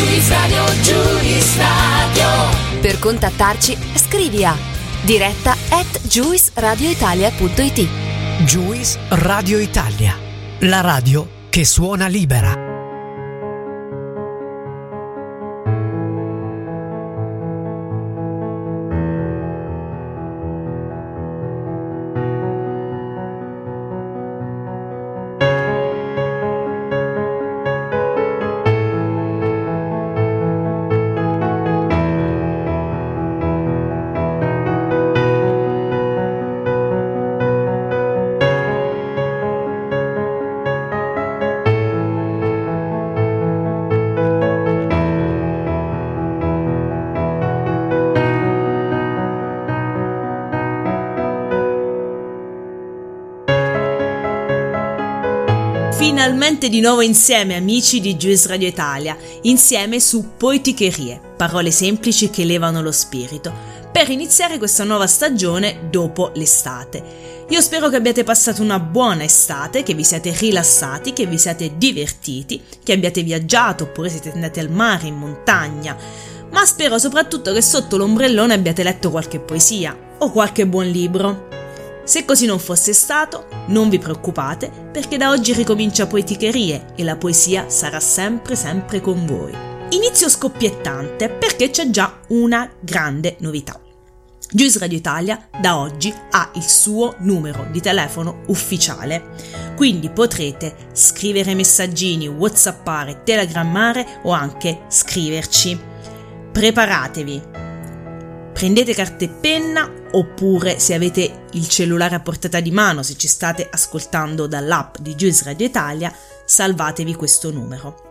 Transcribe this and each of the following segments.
Juice Radio, Juice Radio. Per contattarci, scrivi a diretta at juiceradioitalia.it. Juice Radio Italia, la radio che suona libera. Finalmente di nuovo insieme amici di Juice Radio Italia, insieme su Poeticherie, parole semplici che elevano lo spirito, per iniziare questa nuova stagione dopo l'estate. Io spero che abbiate passato una buona estate, che vi siate rilassati, che vi siate divertiti, che abbiate viaggiato oppure siete andati al mare, in montagna, ma spero soprattutto che sotto l'ombrellone abbiate letto qualche poesia o qualche buon libro. Se così non fosse stato, non vi preoccupate perché da oggi ricomincia Poeticherie e la poesia sarà sempre sempre con voi. Inizio scoppiettante perché c'è già una grande novità. Juice Radio Italia da oggi ha il suo numero di telefono ufficiale, quindi potrete scrivere messaggini, whatsappare, telegrammare o anche scriverci. Preparatevi, prendete carta e penna oppure se avete il cellulare a portata di mano, se ci state ascoltando dall'app di Juice Radio Italia, salvatevi questo numero.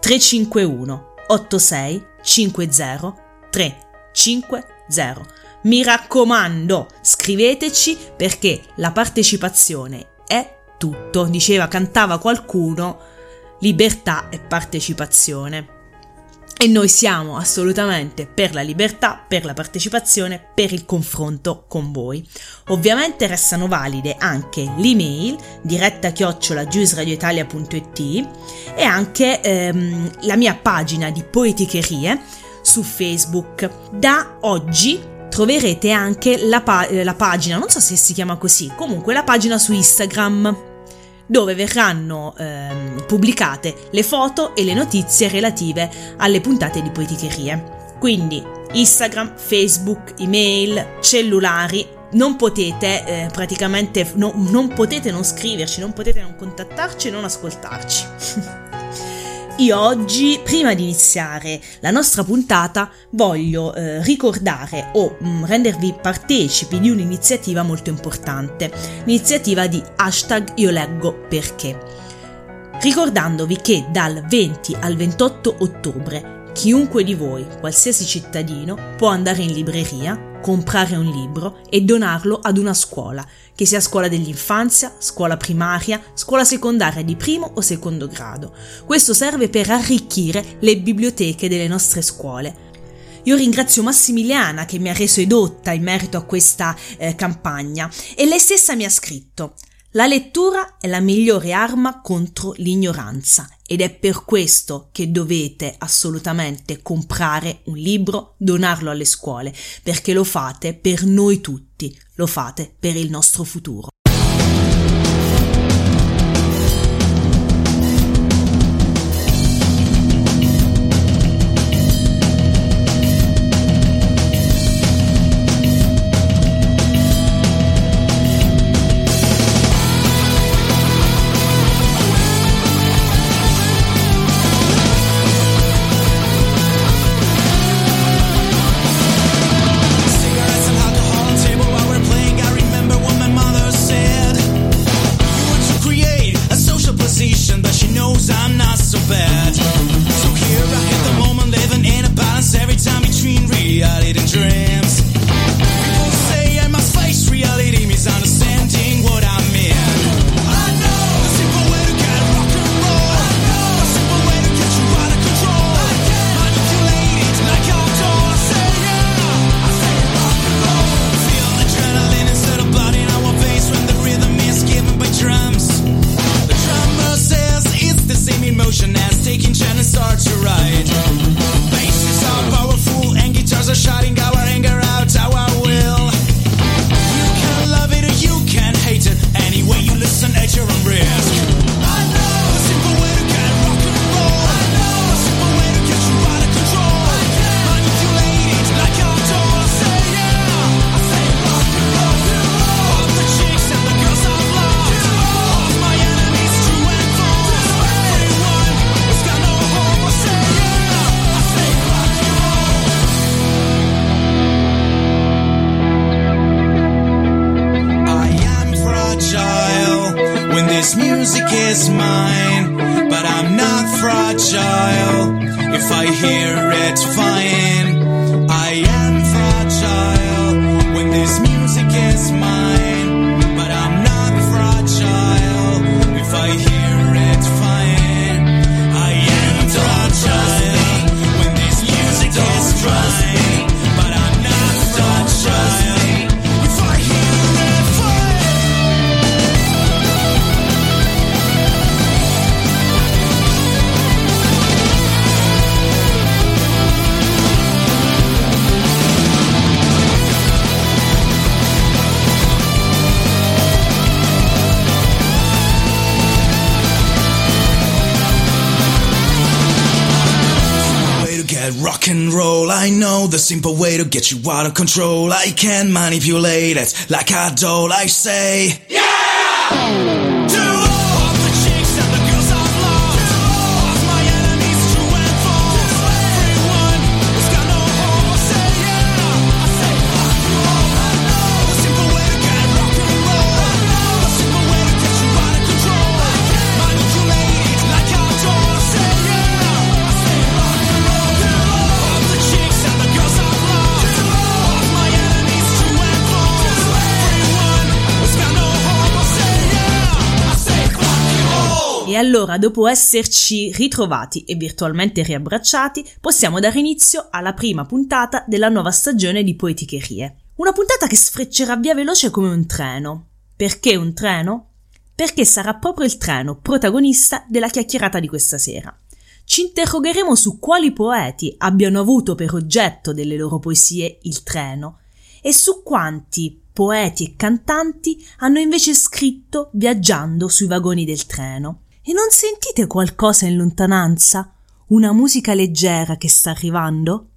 351 86 50 350. Mi raccomando, scriveteci perché la partecipazione è tutto, diceva, cantava qualcuno, libertà e partecipazione. E noi siamo assolutamente per la libertà, per la partecipazione, per il confronto con voi. Ovviamente restano valide anche l'email diretta chiocciola giusradioitalia.it e anche ehm, la mia pagina di poeticherie su Facebook. Da oggi troverete anche la, pa- la pagina, non so se si chiama così, comunque la pagina su Instagram dove verranno ehm, pubblicate le foto e le notizie relative alle puntate di Poeticherie. Quindi Instagram, Facebook, email, cellulari, non potete eh, praticamente no, non potete non scriverci, non potete non contattarci e non ascoltarci. Io oggi, prima di iniziare la nostra puntata, voglio eh, ricordare o mh, mm, rendervi partecipi di un'iniziativa molto importante, l'iniziativa di hashtag Io leggo perché. Ricordandovi che dal 20 al 28 ottobre chiunque di voi, qualsiasi cittadino, può andare in libreria, comprare un libro e donarlo ad una scuola, che sia scuola dell'infanzia, scuola primaria, scuola secondaria di primo o secondo grado. Questo serve per arricchire le biblioteche delle nostre scuole. Io ringrazio Massimiliana che mi ha reso edotta in merito a questa eh, campagna e lei stessa mi ha scritto la lettura è la migliore arma contro l'ignoranza ed è per questo che dovete assolutamente comprare un libro, donarlo alle scuole, perché lo fate per noi tutti, lo fate per il nostro futuro. Music is mine, but I'm not fragile if I hear it fine. I am rock and roll. I know the simple way to get you out of control. I can manipulate it like a doll. I say, yeah! E allora, dopo esserci ritrovati e virtualmente riabbracciati, possiamo dare inizio alla prima puntata della nuova stagione di Poeticherie. Una puntata che sfreccerà via veloce come un treno. Perché un treno? Perché sarà proprio il treno protagonista della chiacchierata di questa sera. Ci interrogheremo su quali poeti abbiano avuto per oggetto delle loro poesie il treno e su quanti poeti e cantanti hanno invece scritto viaggiando sui vagoni del treno. E non sentite qualcosa in lontananza? Una musica leggera che sta arrivando?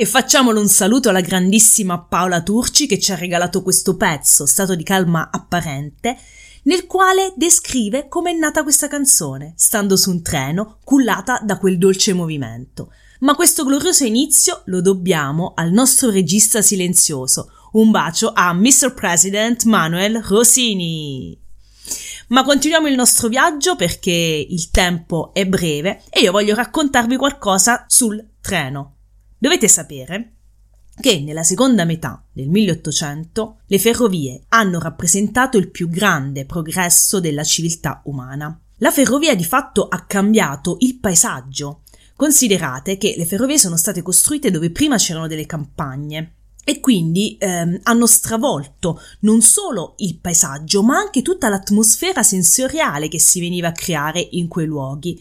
E facciamolo un saluto alla grandissima Paola Turci che ci ha regalato questo pezzo, stato di calma apparente, nel quale descrive come è nata questa canzone, stando su un treno, cullata da quel dolce movimento. Ma questo glorioso inizio lo dobbiamo al nostro regista silenzioso. Un bacio a Mr. President Manuel Rossini. Ma continuiamo il nostro viaggio perché il tempo è breve e io voglio raccontarvi qualcosa sul treno. Dovete sapere che nella seconda metà del 1800 le ferrovie hanno rappresentato il più grande progresso della civiltà umana. La ferrovia di fatto ha cambiato il paesaggio. Considerate che le ferrovie sono state costruite dove prima c'erano delle campagne e quindi ehm, hanno stravolto non solo il paesaggio ma anche tutta l'atmosfera sensoriale che si veniva a creare in quei luoghi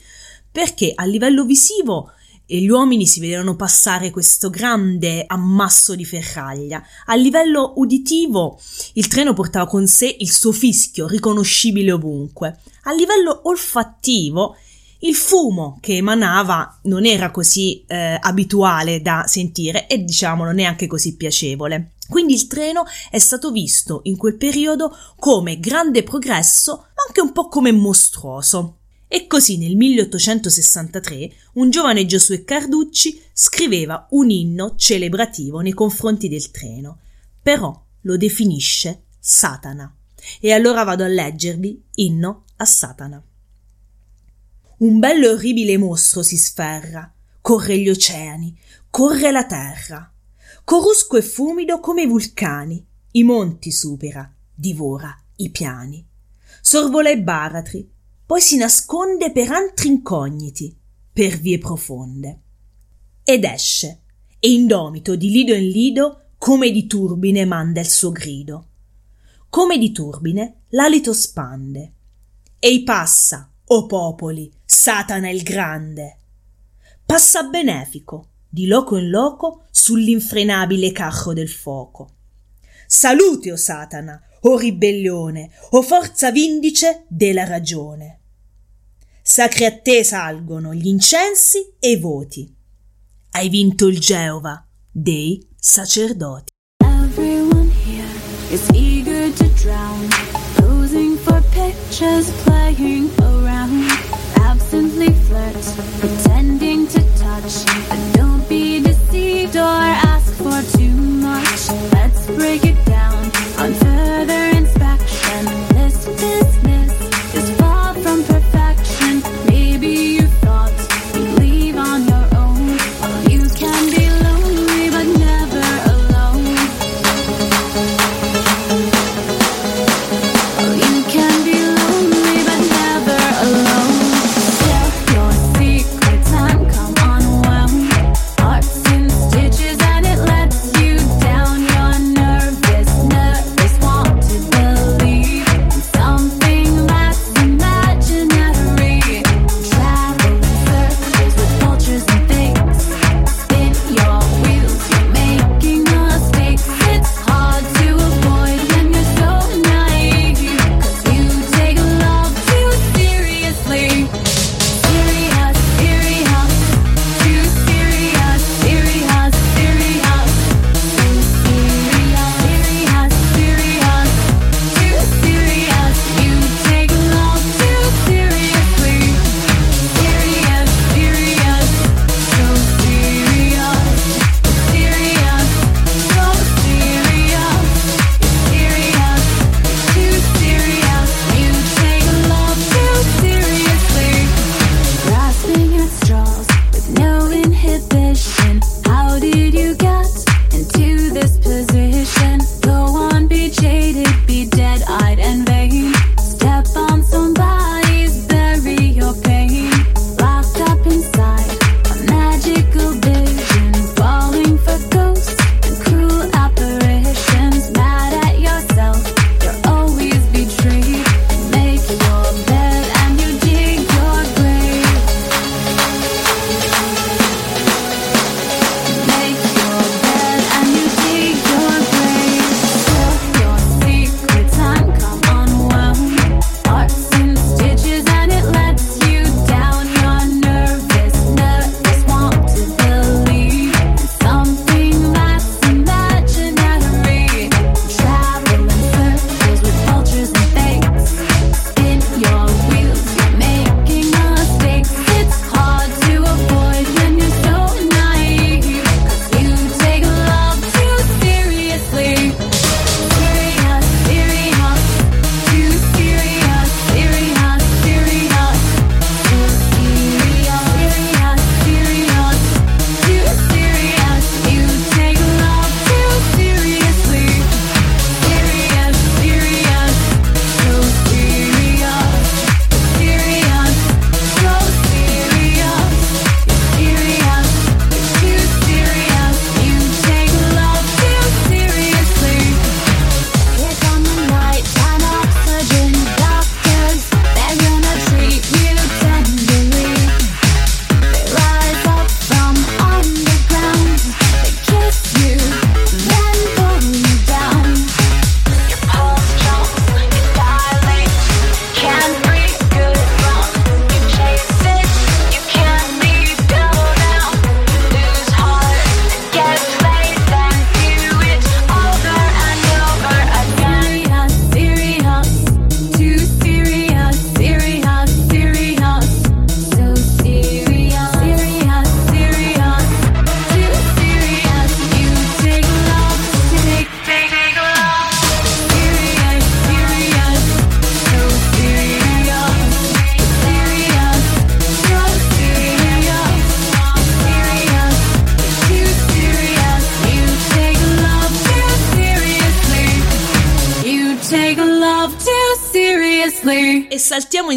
perché a livello visivo e gli uomini si vedevano passare questo grande ammasso di ferraglia. A livello uditivo il treno portava con sé il suo fischio riconoscibile ovunque. A livello olfattivo il fumo che emanava non era così eh, abituale da sentire e diciamolo neanche così piacevole. Quindi il treno è stato visto in quel periodo come grande progresso, ma anche un po' come mostruoso. E così nel 1863 un giovane Giosuè Carducci scriveva un inno celebrativo nei confronti del treno, però lo definisce Satana. E allora vado a leggervi inno a Satana. Un bello e orribile mostro si sferra, corre gli oceani, corre la terra, corusco e fumido come i vulcani, i monti supera, divora i piani, sorvola i baratri, poi si nasconde per antri incogniti, per vie profonde. Ed esce, e indomito di lido in lido, come di turbine manda il suo grido. Come di turbine l'alito spande. Ei passa, o popoli, Satana il grande. Passa benefico, di loco in loco, sull'infrenabile carro del fuoco. Salute, o Satana, o ribellione, o forza vindice della ragione. Sacri a te salgono gli incensi e i voti. Hai vinto il Geova dei sacerdoti. Everyone here is eager to drown, posing for pictures, playing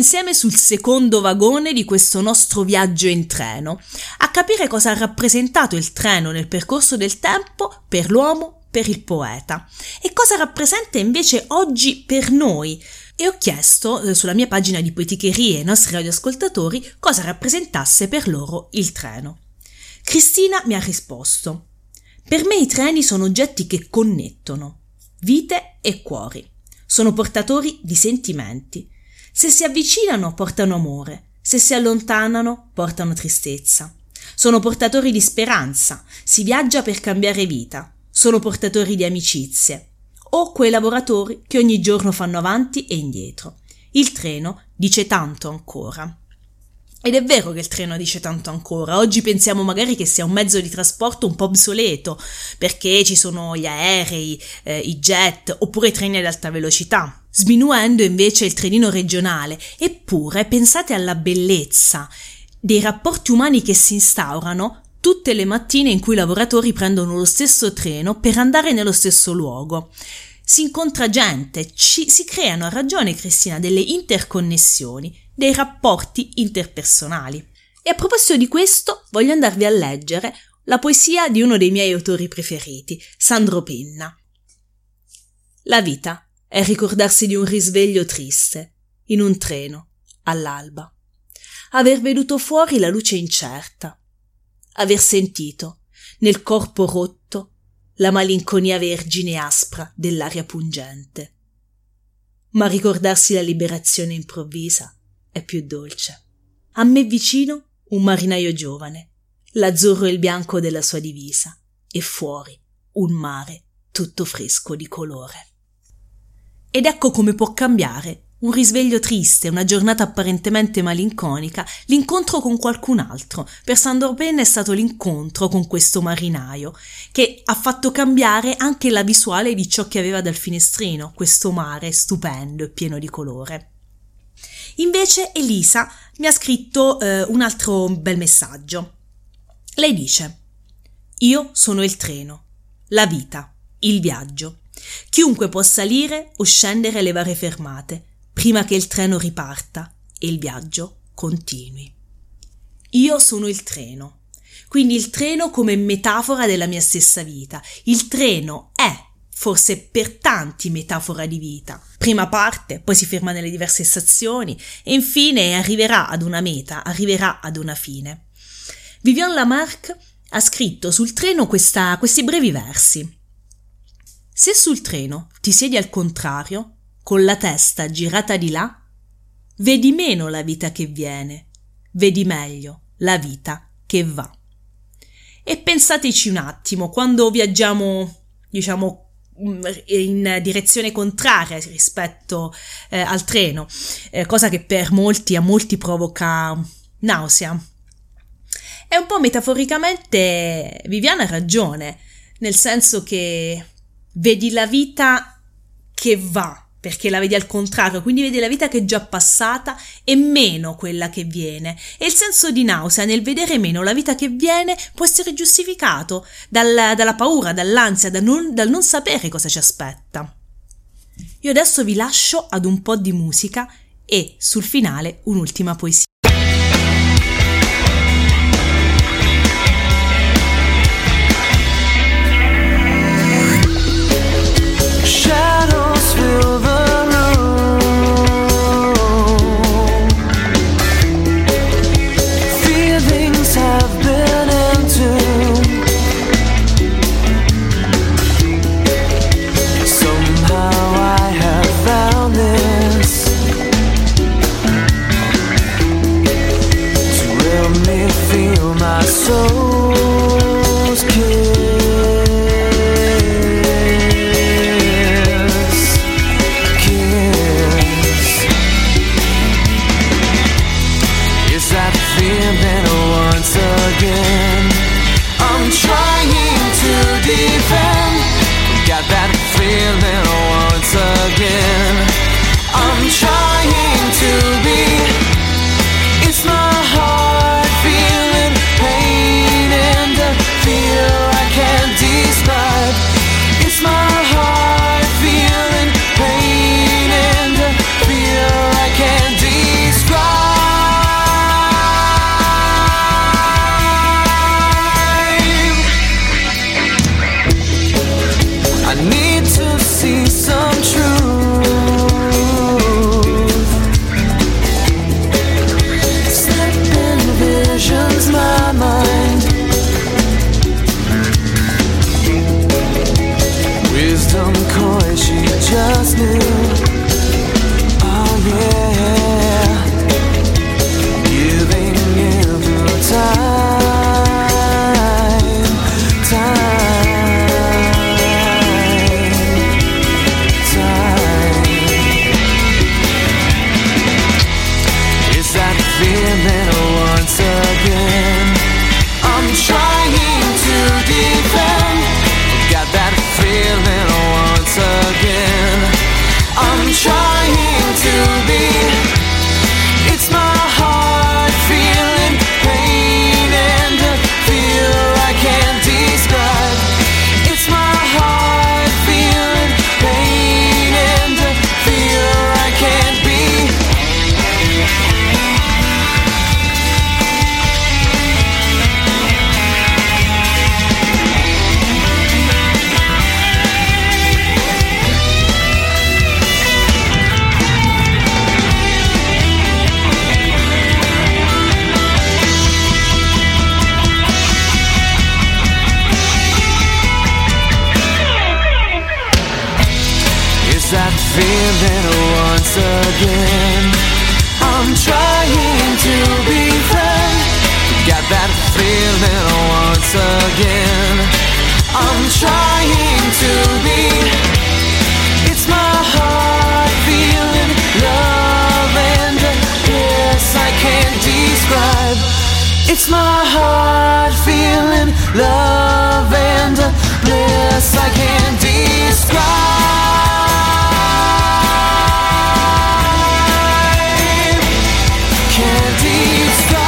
insieme sul secondo vagone di questo nostro viaggio in treno, a capire cosa ha rappresentato il treno nel percorso del tempo per l'uomo, per il poeta, e cosa rappresenta invece oggi per noi. E ho chiesto eh, sulla mia pagina di poeticherie ai nostri radioascoltatori cosa rappresentasse per loro il treno. Cristina mi ha risposto: Per me i treni sono oggetti che connettono vite e cuori. Sono portatori di sentimenti. Se si avvicinano portano amore, se si allontanano portano tristezza. Sono portatori di speranza, si viaggia per cambiare vita. Sono portatori di amicizie. O quei lavoratori che ogni giorno fanno avanti e indietro. Il treno dice tanto ancora. Ed è vero che il treno dice tanto ancora. Oggi pensiamo magari che sia un mezzo di trasporto un po' obsoleto, perché ci sono gli aerei, eh, i jet oppure i treni ad alta velocità, sminuendo invece il trenino regionale. Eppure pensate alla bellezza dei rapporti umani che si instaurano tutte le mattine in cui i lavoratori prendono lo stesso treno per andare nello stesso luogo. Si incontra gente, ci, si creano, a ragione Cristina, delle interconnessioni dei rapporti interpersonali. E a proposito di questo, voglio andarvi a leggere la poesia di uno dei miei autori preferiti, Sandro Penna. La vita è ricordarsi di un risveglio triste, in un treno, all'alba. Aver veduto fuori la luce incerta. Aver sentito, nel corpo rotto, la malinconia vergine e aspra dell'aria pungente. Ma ricordarsi la liberazione improvvisa è più dolce. A me vicino un marinaio giovane, l'azzurro e il bianco della sua divisa, e fuori un mare tutto fresco di colore. Ed ecco come può cambiare un risveglio triste, una giornata apparentemente malinconica, l'incontro con qualcun altro. Per Sandro Penna è stato l'incontro con questo marinaio, che ha fatto cambiare anche la visuale di ciò che aveva dal finestrino, questo mare stupendo e pieno di colore. Invece Elisa mi ha scritto eh, un altro bel messaggio. Lei dice: Io sono il treno, la vita, il viaggio. Chiunque può salire o scendere le varie fermate, prima che il treno riparta e il viaggio continui. Io sono il treno. Quindi il treno come metafora della mia stessa vita. Il treno è forse per tanti metafora di vita. Prima parte, poi si ferma nelle diverse stazioni e infine arriverà ad una meta, arriverà ad una fine. Vivian Lamarck ha scritto sul treno questa, questi brevi versi. Se sul treno ti siedi al contrario, con la testa girata di là, vedi meno la vita che viene, vedi meglio la vita che va. E pensateci un attimo, quando viaggiamo, diciamo, in direzione contraria rispetto eh, al treno, eh, cosa che per molti a molti provoca nausea. E un po' metaforicamente Viviana ha ragione, nel senso che vedi la vita che va, perché la vedi al contrario, quindi vedi la vita che è già passata e meno quella che viene. E il senso di nausea nel vedere meno la vita che viene può essere giustificato dal, dalla paura, dall'ansia, dal non, dal non sapere cosa ci aspetta. Io adesso vi lascio ad un po' di musica e sul finale un'ultima poesia. It's my heart feeling love and bliss I can't describe. Can't describe.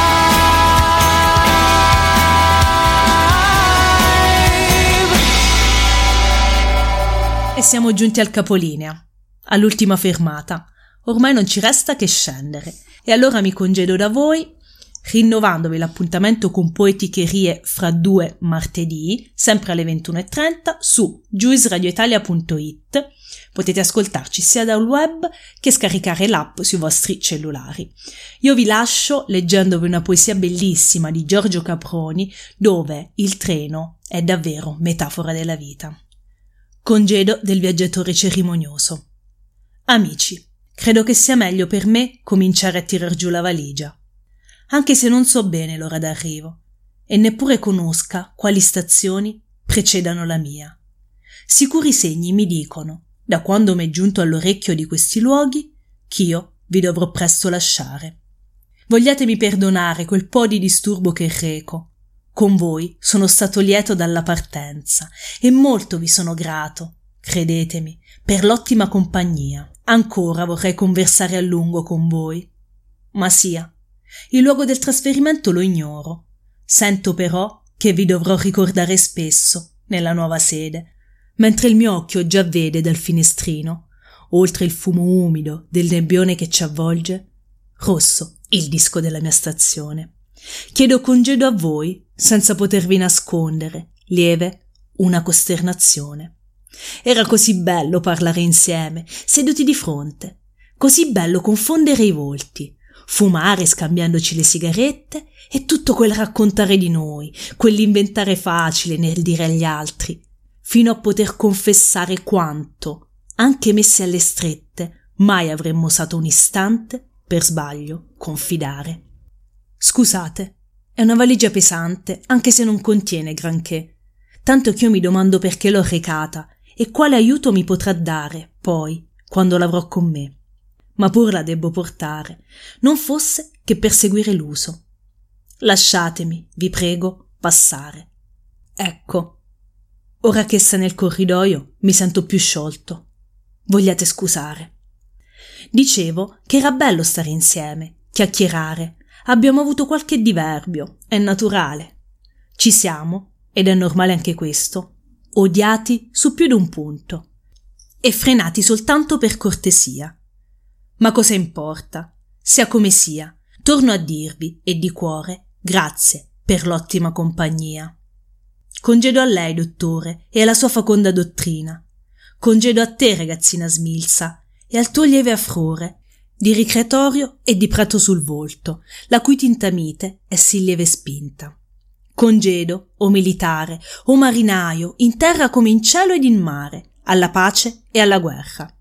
E siamo giunti al capolinea, all'ultima fermata. Ormai non ci resta che scendere. E allora mi congedo da voi, rinnovandovi l'appuntamento con Poeticherie fra due martedì, sempre alle 21.30, su juiceradioitalia.it. Potete ascoltarci sia dal web che scaricare l'app sui vostri cellulari. Io vi lascio leggendovi una poesia bellissima di Giorgio Caproni, dove il treno è davvero metafora della vita. Congedo del viaggiatore cerimonioso. Amici, credo che sia meglio per me cominciare a tirar giù la valigia, anche se non so bene l'ora d'arrivo e neppure conosca quali stazioni precedano la mia. Sicuri segni mi dicono, da quando m'è giunto all'orecchio di questi luoghi, ch'io vi dovrò presto lasciare. Vogliatemi perdonare quel po' di disturbo che reco. Con voi sono stato lieto dalla partenza e molto vi sono grato, credetemi, per l'ottima compagnia. Ancora vorrei conversare a lungo con voi. Ma sia, il luogo del trasferimento lo ignoro. Sento però che vi dovrò ricordare spesso nella nuova sede, mentre il mio occhio già vede dal finestrino, oltre il fumo umido del nebbione che ci avvolge, rosso il disco della mia stazione. Chiedo congedo a voi, senza potervi nascondere, lieve, una costernazione. Era così bello parlare insieme, seduti di fronte, così bello confondere i volti, fumare scambiandoci le sigarette e tutto quel raccontare di noi, quell'inventare facile nel dire agli altri, fino a poter confessare quanto, anche messi alle strette, mai avremmo osato un istante, per sbaglio, confidare. Scusate, è una valigia pesante, anche se non contiene granché, tanto che io mi domando perché l'ho recata e quale aiuto mi potrà dare, poi, quando l'avrò con me. Ma pur la debbo portare, non fosse che per seguire l'uso. Lasciatemi, vi prego, passare. Ecco, ora che sta nel corridoio mi sento più sciolto. Vogliate scusare. Dicevo che era bello stare insieme, chiacchierare. Abbiamo avuto qualche diverbio, è naturale. Ci siamo, ed è normale anche questo, odiati su più di un punto e frenati soltanto per cortesia. Ma cosa importa? Sia come sia, torno a dirvi, e di cuore, grazie per l'ottima compagnia. Congedo a lei, dottore, e alla sua faconda dottrina. Congedo a te, ragazzina smilza, e al tuo lieve affrore, di ricreatorio e di prato sul volto, la cui tinta mite è sì lieve spinta. Congedo, o militare, o marinaio, in terra come in cielo ed in mare, alla pace e alla guerra.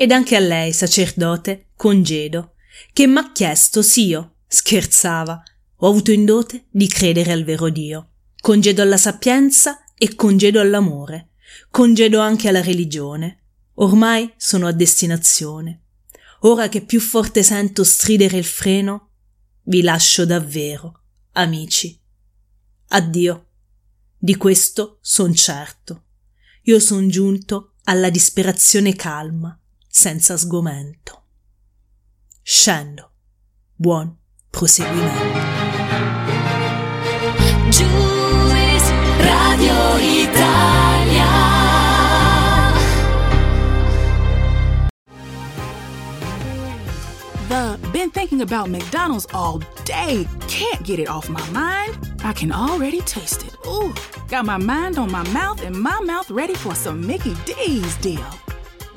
Ed anche a lei, sacerdote, congedo, che m'ha chiesto s'io, scherzava, ho avuto in dote di credere al vero Dio. Congedo alla sapienza e congedo all'amore, congedo anche alla religione. Ormai sono a destinazione. Ora che più forte sento stridere il freno, vi lascio davvero, amici. Addio. Di questo son certo. Io son giunto alla disperazione calma, senza sgomento. Scendo. Buon proseguimento. Juice Radio Italia. The been thinking about McDonald's all day. Can't get it off my mind. I can already taste it. Ooh, got my mind on my mouth and my mouth ready for some Mickey D's deal.